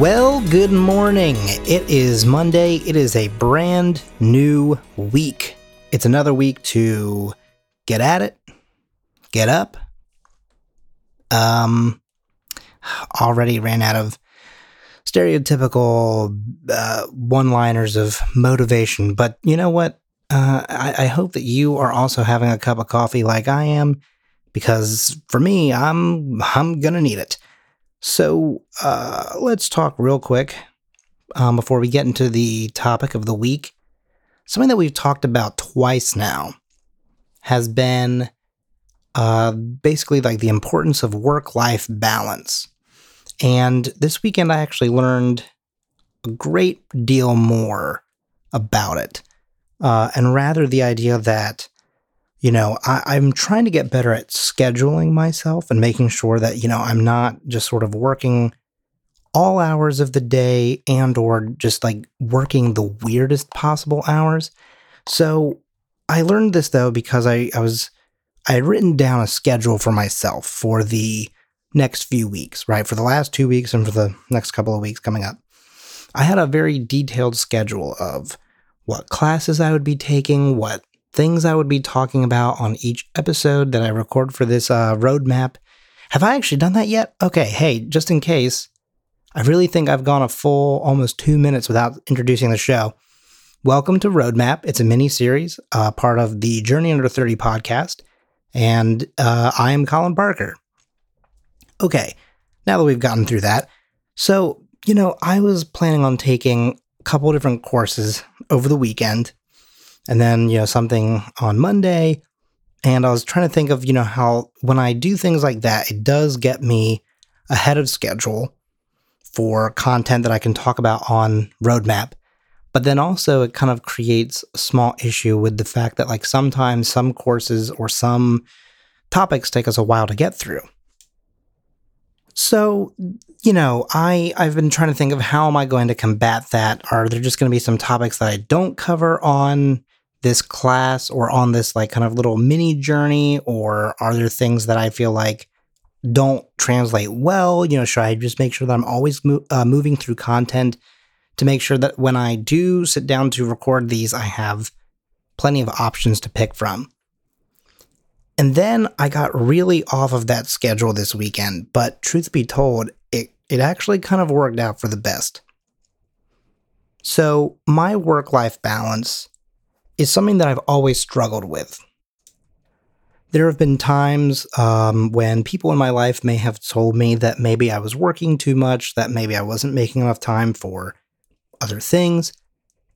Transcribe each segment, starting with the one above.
Well, good morning. It is Monday. It is a brand new week. It's another week to get at it, get up. Um, already ran out of stereotypical uh, one liners of motivation, but you know what? Uh, I, I hope that you are also having a cup of coffee like I am, because for me, I'm I'm gonna need it. So uh, let's talk real quick um, before we get into the topic of the week. Something that we've talked about twice now has been uh, basically like the importance of work life balance. And this weekend, I actually learned a great deal more about it. Uh, and rather the idea that you know, I, am trying to get better at scheduling myself and making sure that, you know, I'm not just sort of working all hours of the day and or just like working the weirdest possible hours. So I learned this though because I, I was I had written down a schedule for myself for the next few weeks, right? For the last two weeks and for the next couple of weeks coming up. I had a very detailed schedule of what classes I would be taking, what things I would be talking about on each episode that I record for this uh, roadmap. Have I actually done that yet? Okay, hey, just in case, I really think I've gone a full almost two minutes without introducing the show. Welcome to Roadmap. It's a mini series, uh, part of the Journey Under 30 podcast, and uh, I am Colin Parker. Okay, now that we've gotten through that, so, you know, I was planning on taking a couple different courses over the weekend and then, you know, something on Monday. And I was trying to think of, you know, how when I do things like that, it does get me ahead of schedule for content that I can talk about on Roadmap. But then also, it kind of creates a small issue with the fact that, like, sometimes some courses or some topics take us a while to get through. So, you know, I I've been trying to think of how am I going to combat that? Are there just going to be some topics that I don't cover on this class or on this like kind of little mini journey or are there things that I feel like don't translate well? You know, should I just make sure that I'm always mo- uh, moving through content to make sure that when I do sit down to record these, I have plenty of options to pick from. And then I got really off of that schedule this weekend, but truth be told, it, it actually kind of worked out for the best. So, my work life balance is something that I've always struggled with. There have been times um, when people in my life may have told me that maybe I was working too much, that maybe I wasn't making enough time for other things.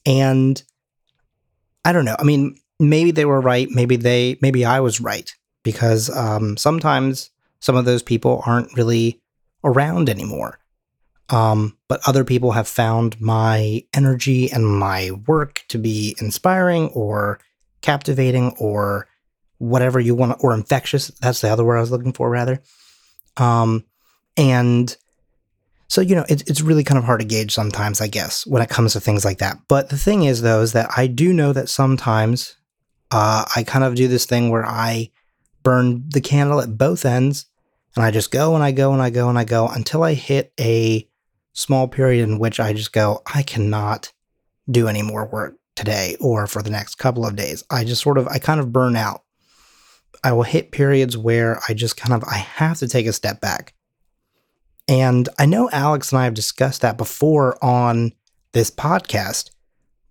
And I don't know. I mean, maybe they were right. Maybe they, maybe I was right because um, sometimes some of those people aren't really around anymore. Um, but other people have found my energy and my work to be inspiring or captivating or whatever you want, or infectious. That's the other word I was looking for, rather. Um, and so, you know, it's it's really kind of hard to gauge sometimes, I guess, when it comes to things like that. But the thing is, though, is that I do know that sometimes uh, I kind of do this thing where I burn the candle at both ends and I just go and I go and I go and I go until I hit a small period in which I just go, I cannot do any more work today or for the next couple of days. I just sort of, I kind of burn out. I will hit periods where I just kind of, I have to take a step back. And I know Alex and I have discussed that before on this podcast,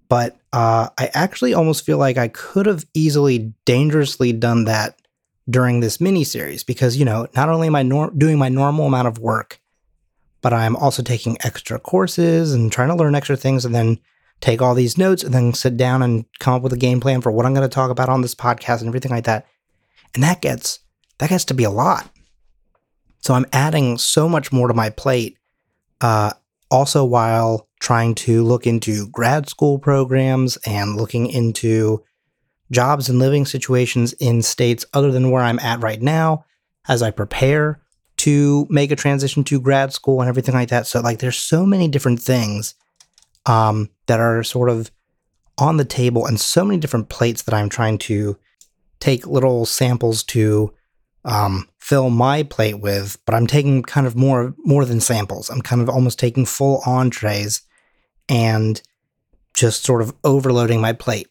but uh, I actually almost feel like I could have easily dangerously done that during this mini series because, you know, not only am I nor- doing my normal amount of work, but I'm also taking extra courses and trying to learn extra things and then take all these notes and then sit down and come up with a game plan for what I'm going to talk about on this podcast and everything like that. And that gets that gets to be a lot. So I'm adding so much more to my plate uh, also while trying to look into grad school programs and looking into jobs and living situations in states other than where I'm at right now as I prepare to make a transition to grad school and everything like that. So like there's so many different things um, that are sort of on the table and so many different plates that I'm trying to take little samples to um, fill my plate with, but I'm taking kind of more more than samples. I'm kind of almost taking full entrees and just sort of overloading my plate.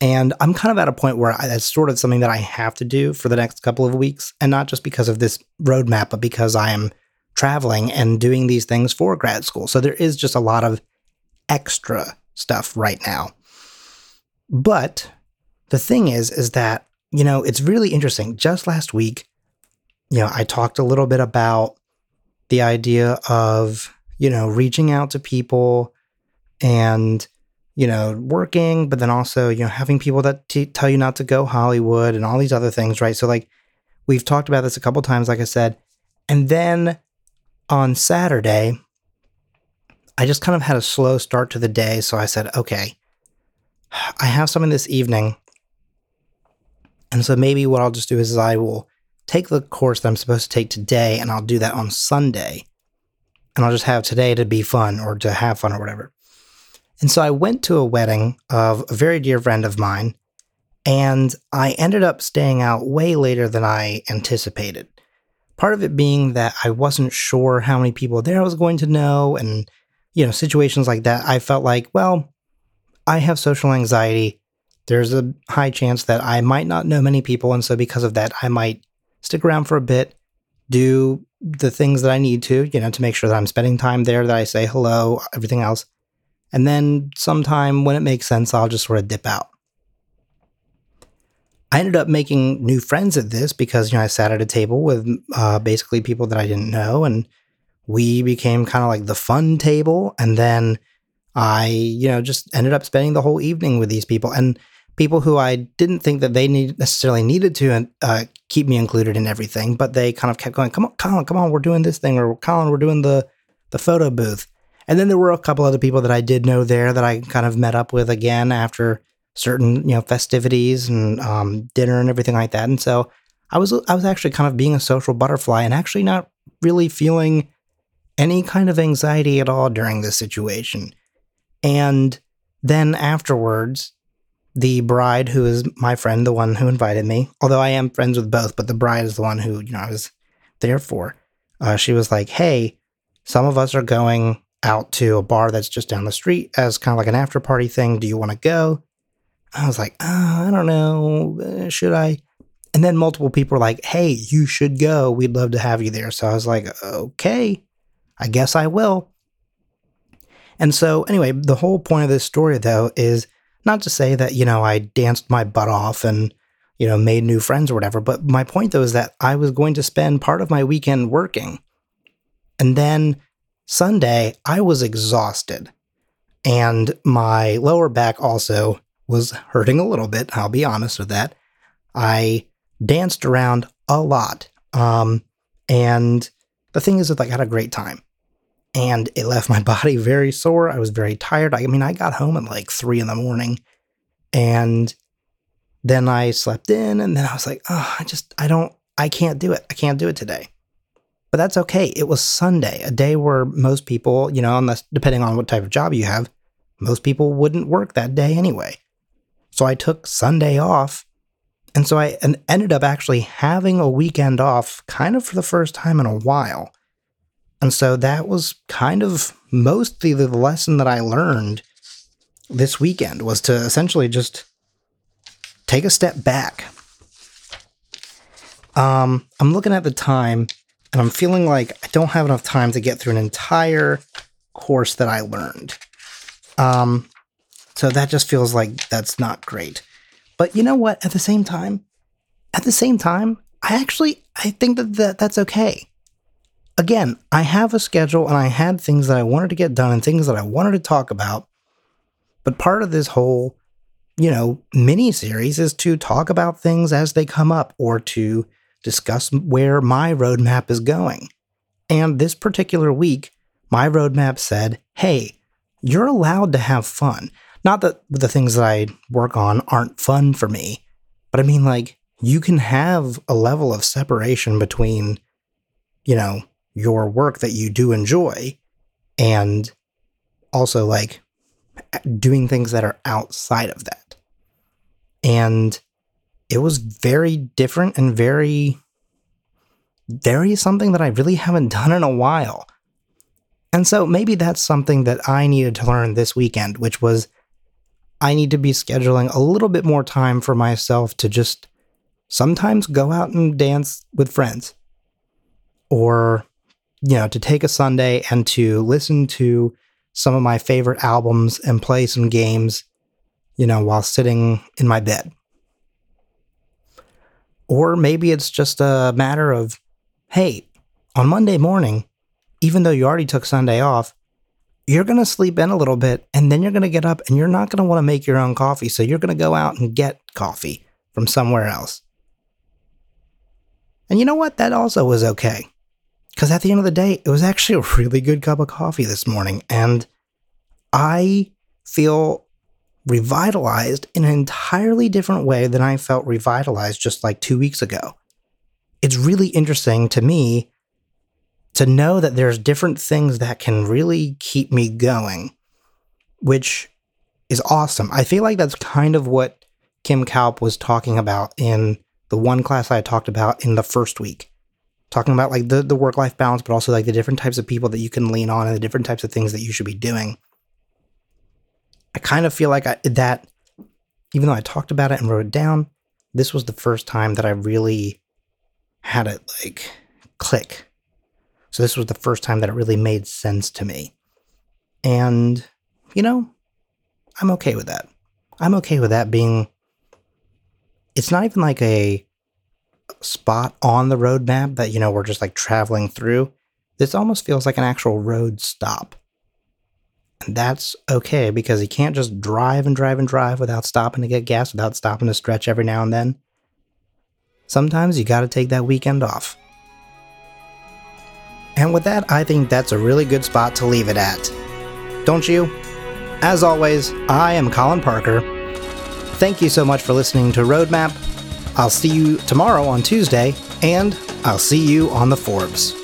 And I'm kind of at a point where I, that's sort of something that I have to do for the next couple of weeks, and not just because of this roadmap, but because I am traveling and doing these things for grad school. So there is just a lot of extra stuff right now. But the thing is, is that, you know, it's really interesting. Just last week, you know, I talked a little bit about the idea of, you know, reaching out to people and, you know, working, but then also, you know, having people that t- tell you not to go Hollywood and all these other things, right? So, like, we've talked about this a couple times, like I said. And then on Saturday, I just kind of had a slow start to the day. So I said, okay, I have something this evening. And so maybe what I'll just do is I will take the course that I'm supposed to take today and I'll do that on Sunday. And I'll just have today to be fun or to have fun or whatever. And so I went to a wedding of a very dear friend of mine, and I ended up staying out way later than I anticipated. Part of it being that I wasn't sure how many people there I was going to know, and you know, situations like that, I felt like, well, I have social anxiety. There's a high chance that I might not know many people. And so, because of that, I might stick around for a bit, do the things that I need to, you know, to make sure that I'm spending time there, that I say hello, everything else. And then sometime when it makes sense, I'll just sort of dip out. I ended up making new friends at this because, you know, I sat at a table with uh, basically people that I didn't know. And we became kind of like the fun table. And then I, you know, just ended up spending the whole evening with these people and people who I didn't think that they need necessarily needed to uh, keep me included in everything, but they kind of kept going, come on, Colin, come on, we're doing this thing, or Colin, we're doing the, the photo booth. And then there were a couple other people that I did know there that I kind of met up with again after certain, you know, festivities and um, dinner and everything like that. And so I was, I was actually kind of being a social butterfly and actually not really feeling any kind of anxiety at all during this situation. And then afterwards, the bride, who is my friend, the one who invited me, although I am friends with both, but the bride is the one who, you know, I was there for, uh, she was like, Hey, some of us are going out to a bar that's just down the street as kind of like an after party thing. Do you want to go? I was like, oh, I don't know. Uh, should I? And then multiple people were like, Hey, you should go. We'd love to have you there. So I was like, Okay. I guess I will. And so, anyway, the whole point of this story, though, is not to say that, you know, I danced my butt off and, you know, made new friends or whatever. But my point, though, is that I was going to spend part of my weekend working. And then Sunday, I was exhausted. And my lower back also was hurting a little bit. I'll be honest with that. I danced around a lot. Um, and the thing is that I had a great time and it left my body very sore. I was very tired. I mean, I got home at like three in the morning and then I slept in and then I was like, oh, I just, I don't, I can't do it. I can't do it today. But that's okay. It was Sunday, a day where most people, you know, unless depending on what type of job you have, most people wouldn't work that day anyway. So I took Sunday off. And so I ended up actually having a weekend off kind of for the first time in a while. And so that was kind of mostly the lesson that I learned this weekend was to essentially just take a step back. Um, I'm looking at the time and I'm feeling like I don't have enough time to get through an entire course that I learned. Um, so that just feels like that's not great. But you know what? At the same time, at the same time, I actually I think that, that that's okay again, I have a schedule and I had things that I wanted to get done and things that I wanted to talk about. But part of this whole, you know, mini series is to talk about things as they come up or to discuss where my roadmap is going. And this particular week, my roadmap said, hey, you're allowed to have fun. Not that the things that I work on aren't fun for me, but I mean, like, you can have a level of separation between, you know, your work that you do enjoy and also like doing things that are outside of that. And it was very different and very very something that I really haven't done in a while. And so maybe that's something that I needed to learn this weekend, which was I need to be scheduling a little bit more time for myself to just sometimes go out and dance with friends. Or, you know, to take a Sunday and to listen to some of my favorite albums and play some games, you know, while sitting in my bed. Or maybe it's just a matter of, hey, on Monday morning, even though you already took Sunday off, you're going to sleep in a little bit and then you're going to get up and you're not going to want to make your own coffee. So you're going to go out and get coffee from somewhere else. And you know what? That also was okay. Because at the end of the day, it was actually a really good cup of coffee this morning. And I feel revitalized in an entirely different way than I felt revitalized just like two weeks ago. It's really interesting to me to know that there's different things that can really keep me going, which is awesome. I feel like that's kind of what Kim Kaupe was talking about in the one class I talked about in the first week. Talking about like the, the work life balance, but also like the different types of people that you can lean on and the different types of things that you should be doing. I kind of feel like I, that, even though I talked about it and wrote it down, this was the first time that I really had it like click. So this was the first time that it really made sense to me. And, you know, I'm okay with that. I'm okay with that being. It's not even like a spot on the roadmap that, you know, we're just like traveling through. This almost feels like an actual road stop. That's okay because you can't just drive and drive and drive without stopping to get gas, without stopping to stretch every now and then. Sometimes you gotta take that weekend off. And with that, I think that's a really good spot to leave it at. Don't you? As always, I am Colin Parker. Thank you so much for listening to Roadmap. I'll see you tomorrow on Tuesday, and I'll see you on the Forbes.